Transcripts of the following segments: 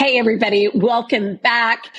Hey, everybody, welcome back.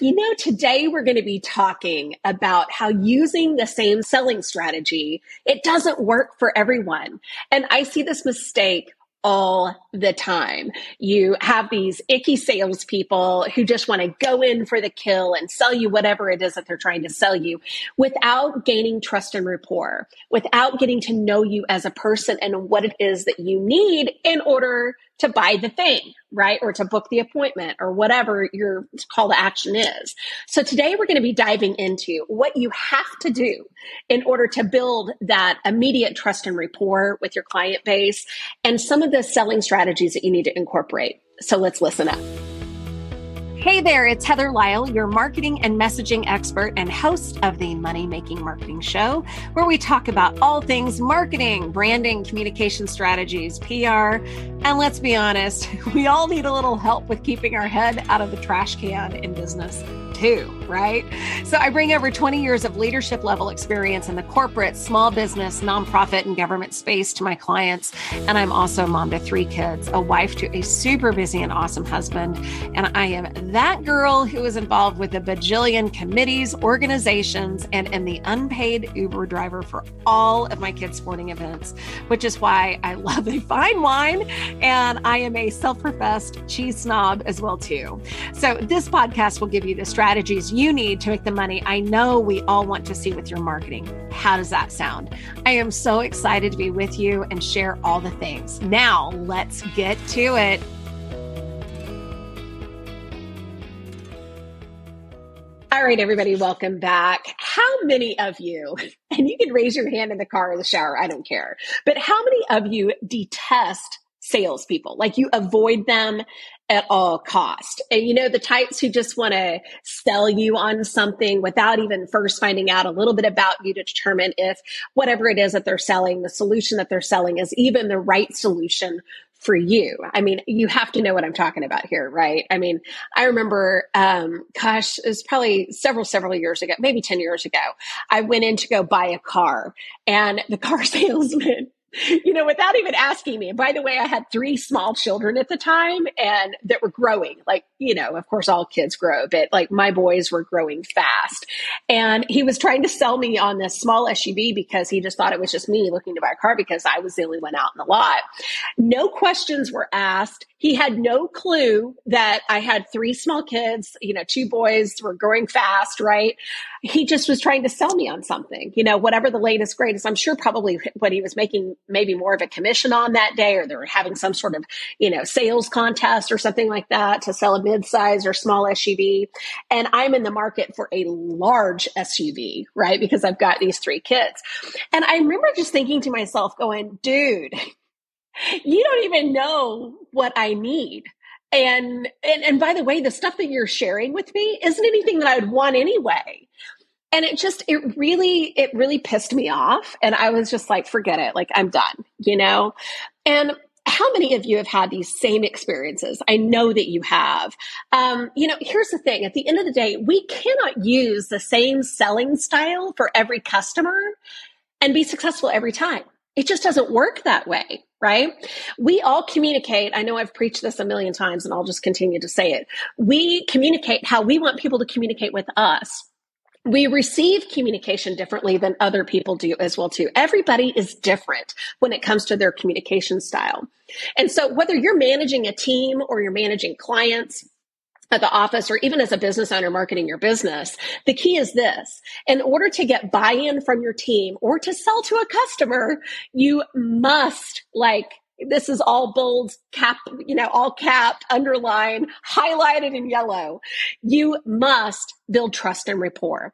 You know, today we're going to be talking about how using the same selling strategy, it doesn't work for everyone. And I see this mistake all the time. You have these icky salespeople who just want to go in for the kill and sell you whatever it is that they're trying to sell you without gaining trust and rapport, without getting to know you as a person and what it is that you need in order to buy the thing, right? Or to book the appointment or whatever your call to action is. So today we're going to be diving into what you have to do in order to build that immediate trust and rapport with your client base and some of the selling strategies that you need to incorporate. So let's listen up. Hey there, it's Heather Lisle, your marketing and messaging expert and host of the Money Making Marketing Show, where we talk about all things marketing, branding, communication strategies, PR. And let's be honest, we all need a little help with keeping our head out of the trash can in business too, right? So I bring over 20 years of leadership level experience in the corporate, small business, nonprofit, and government space to my clients. And I'm also mom to three kids, a wife to a super busy and awesome husband. And I am that girl who is involved with a bajillion committees, organizations, and am the unpaid Uber driver for all of my kids' sporting events, which is why I love a fine wine and I am a self-professed cheese snob as well too. So this podcast will give you the strategies you need to make the money I know we all want to see with your marketing. How does that sound? I am so excited to be with you and share all the things. Now, let's get to it. All right, everybody, welcome back. How many of you, and you can raise your hand in the car or the shower, I don't care, but how many of you detest salespeople. Like you avoid them at all cost. And you know, the types who just want to sell you on something without even first finding out a little bit about you to determine if whatever it is that they're selling, the solution that they're selling is even the right solution for you. I mean, you have to know what I'm talking about here, right? I mean, I remember, um, gosh, it was probably several, several years ago, maybe 10 years ago. I went in to go buy a car and the car salesman you know, without even asking me. And by the way, I had three small children at the time and that were growing. Like, you know, of course, all kids grow, but like my boys were growing fast. And he was trying to sell me on this small SUV because he just thought it was just me looking to buy a car because I was the only one out in the lot. No questions were asked. He had no clue that I had three small kids, you know, two boys were growing fast, right? He just was trying to sell me on something, you know, whatever the latest, greatest. I'm sure probably what he was making maybe more of a commission on that day, or they're having some sort of, you know, sales contest or something like that to sell a mid-size or small SUV. And I'm in the market for a large SUV, right? Because I've got these three kids. And I remember just thinking to myself, going, dude, you don't even know what I need. And, and, and by the way, the stuff that you're sharing with me isn't anything that I would want anyway. And it just, it really, it really pissed me off. And I was just like, forget it. Like, I'm done, you know? And how many of you have had these same experiences? I know that you have. Um, you know, here's the thing at the end of the day, we cannot use the same selling style for every customer and be successful every time. It just doesn't work that way, right? We all communicate. I know I've preached this a million times and I'll just continue to say it. We communicate how we want people to communicate with us we receive communication differently than other people do as well too everybody is different when it comes to their communication style and so whether you're managing a team or you're managing clients at the office or even as a business owner marketing your business, the key is this. In order to get buy-in from your team or to sell to a customer, you must like this is all bold, cap, you know, all capped, underlined, highlighted in yellow. You must build trust and rapport.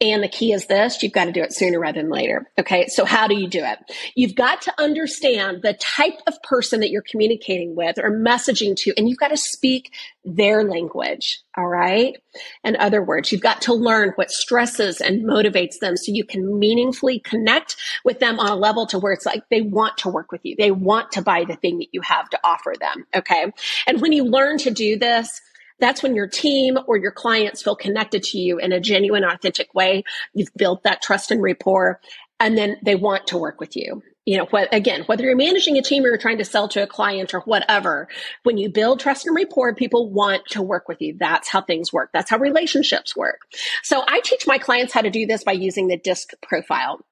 And the key is this, you've got to do it sooner rather than later. Okay. So how do you do it? You've got to understand the type of person that you're communicating with or messaging to, and you've got to speak their language. All right. In other words, you've got to learn what stresses and motivates them so you can meaningfully connect with them on a level to where it's like they want to work with you. They want to buy the thing that you have to offer them. Okay. And when you learn to do this, that's when your team or your clients feel connected to you in a genuine, authentic way. You've built that trust and rapport, and then they want to work with you. you know, what, again, whether you're managing a team or you're trying to sell to a client or whatever, when you build trust and rapport, people want to work with you. That's how things work. That's how relationships work. So I teach my clients how to do this by using the DISC profile.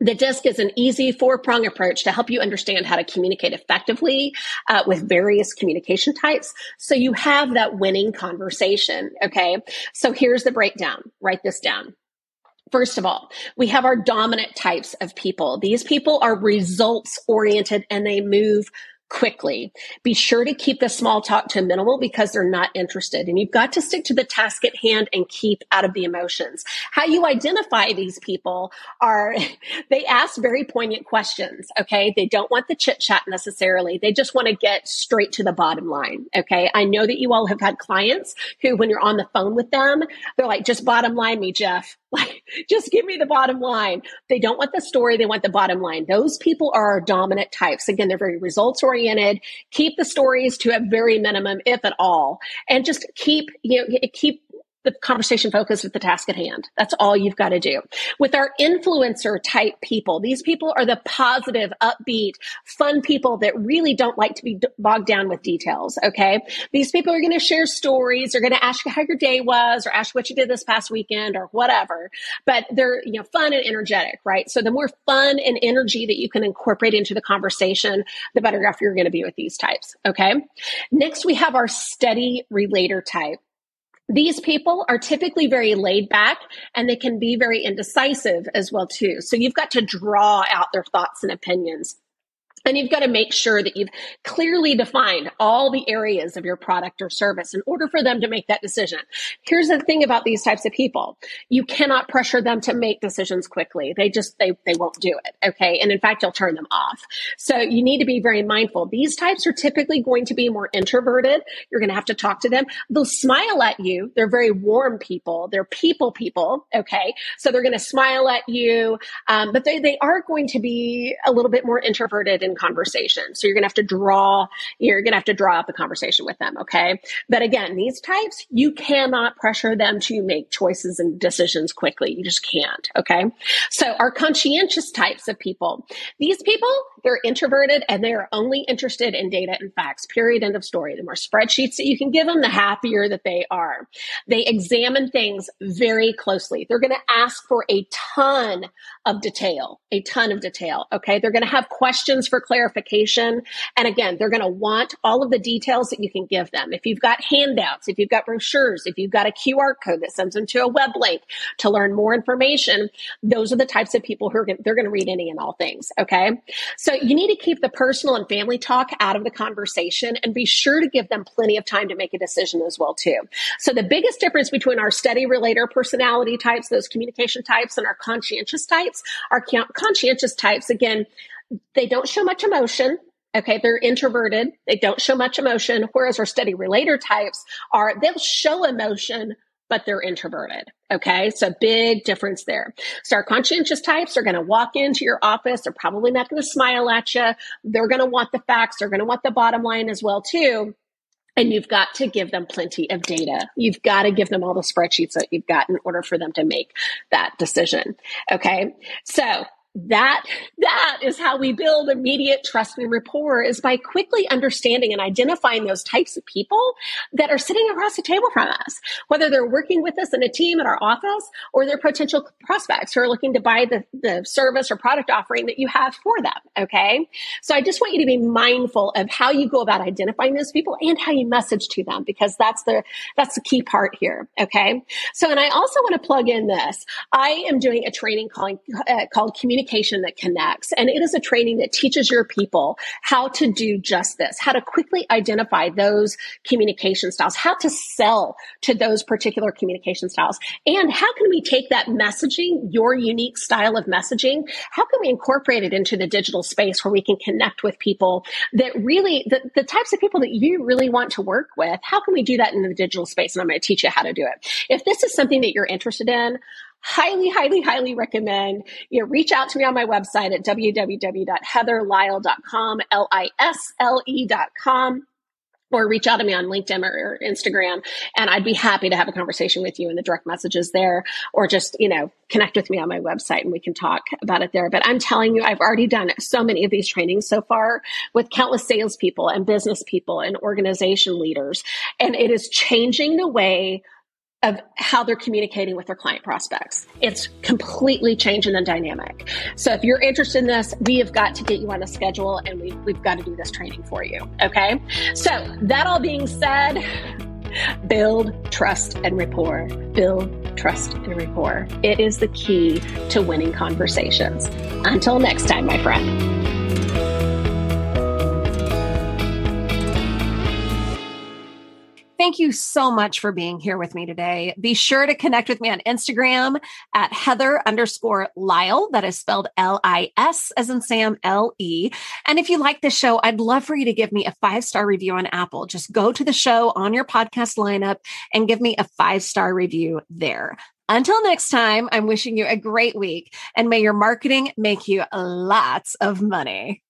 The DISC is an easy four prong approach to help you understand how to communicate effectively uh, with various communication types. So you have that winning conversation. Okay. So here's the breakdown. Write this down. First of all, we have our dominant types of people. These people are results oriented and they move quickly. Be sure to keep the small talk to a minimal because they're not interested. And you've got to stick to the task at hand and keep out of the emotions. How you identify these people are they ask very poignant questions. Okay. They don't want the chit chat necessarily. They just want to get straight to the bottom line. Okay. I know that you all have had clients who, when you're on the phone with them, they're like, just bottom line me, Jeff. Like, just give me the bottom line. They don't want the story. They want the bottom line. Those people are our dominant types. Again, they're very results oriented. Keep the stories to a very minimum, if at all, and just keep, you know, keep the conversation focused with the task at hand. That's all you've got to do. With our influencer type people, these people are the positive, upbeat, fun people that really don't like to be bogged down with details. Okay. These people are going to share stories. They're going to ask you how your day was or ask what you did this past weekend or whatever, but they're, you know, fun and energetic, right? So the more fun and energy that you can incorporate into the conversation, the better off you're going to be with these types. Okay. Next, we have our steady relator type. These people are typically very laid back and they can be very indecisive as well too. So you've got to draw out their thoughts and opinions. And you've got to make sure that you've clearly defined all the areas of your product or service in order for them to make that decision. Here's the thing about these types of people. You cannot pressure them to make decisions quickly. They just, they, they won't do it. Okay. And in fact, you'll turn them off. So you need to be very mindful. These types are typically going to be more introverted. You're going to have to talk to them. They'll smile at you. They're very warm people. They're people people. Okay. So they're going to smile at you. Um, but they, they are going to be a little bit more introverted in conversation. So you're going to have to draw, you're going to have to draw up the conversation with them. Okay. But again, these types, you cannot pressure them to make choices and decisions quickly. You just can't. Okay. So our conscientious types of people, these people, they're introverted and they are only interested in data and facts, period. End of story. The more spreadsheets that you can give them, the happier that they are. They examine things very closely. They're going to ask for a ton of detail, a ton of detail. Okay. They're going to have questions for clarification. And again, they're going to want all of the details that you can give them. If you've got handouts, if you've got brochures, if you've got a QR code that sends them to a web link to learn more information, those are the types of people who are going, they're going to read any and all things. Okay. So you need to keep the personal and family talk out of the conversation and be sure to give them plenty of time to make a decision as well too. So the biggest difference between our steady relator personality types, those communication types and our conscientious types, our conscientious types, again, they don't show much emotion. Okay, they're introverted. They don't show much emotion, whereas our steady relator types are, they'll show emotion, but they're introverted. Okay, so big difference there. So our conscientious types are going to walk into your office. They're probably not going to smile at you. They're going to want the facts. They're going to want the bottom line as well too. And you've got to give them plenty of data. You've got to give them all the spreadsheets that you've got in order for them to make that decision. Okay. So that that is how we build immediate trust and rapport is by quickly understanding and identifying those types of people that are sitting across the table from us. Whether they're working with us in a team at our office or they're potential prospects who are looking to buy the, the service or product offering that you have for them okay? So i just want you to be mindful of how you go about identifying those people and how you message to them because that's the that's the key part here okay? So and i also want to plug in this. I am doing a training called uh, called community communication that connects. And it is a training that teaches your people how to do just this, how to quickly identify those communication styles, how to sell to those particular communication styles. And how can we take that messaging, your unique style of messaging, how can we incorporate it into the digital space where we can connect with people that really, the, the types of people that you really want to work with? How can we do that in the digital space? And I'm going to teach you how to do it. If this is something that you're interested in, highly, highly, highly recommend you reach out to me on my website at www.heatherlisle.com, L-I-S-L-E.com or reach out to me on LinkedIn or Instagram. And I'd be happy to have a conversation with you in the direct messages there, or just, you know, connect with me on my website and we can talk about it there. But I'm telling you, I've already done so many of these trainings so far with countless salespeople and business people and organization leaders. And it is changing the way of how they're communicating with their client prospects. It's completely changing the dynamic. So if you're interested in this, we have got to get you on a schedule and we, we've got to do this training for you. Okay. So that all being said, build trust and rapport. Build trust and rapport. It is the key to winning conversations. Until next time, my friend. Thank you so much for being here with me today. Be sure to connect with me on Instagram at Heather underscore Lisle. That is spelled L I S as in Sam L E. And if you like this show, I'd love for you to give me a five star review on Apple. Just go to the show on your podcast lineup and give me a five star review there. Until next time, I'm wishing you a great week and may your marketing make you lots of money.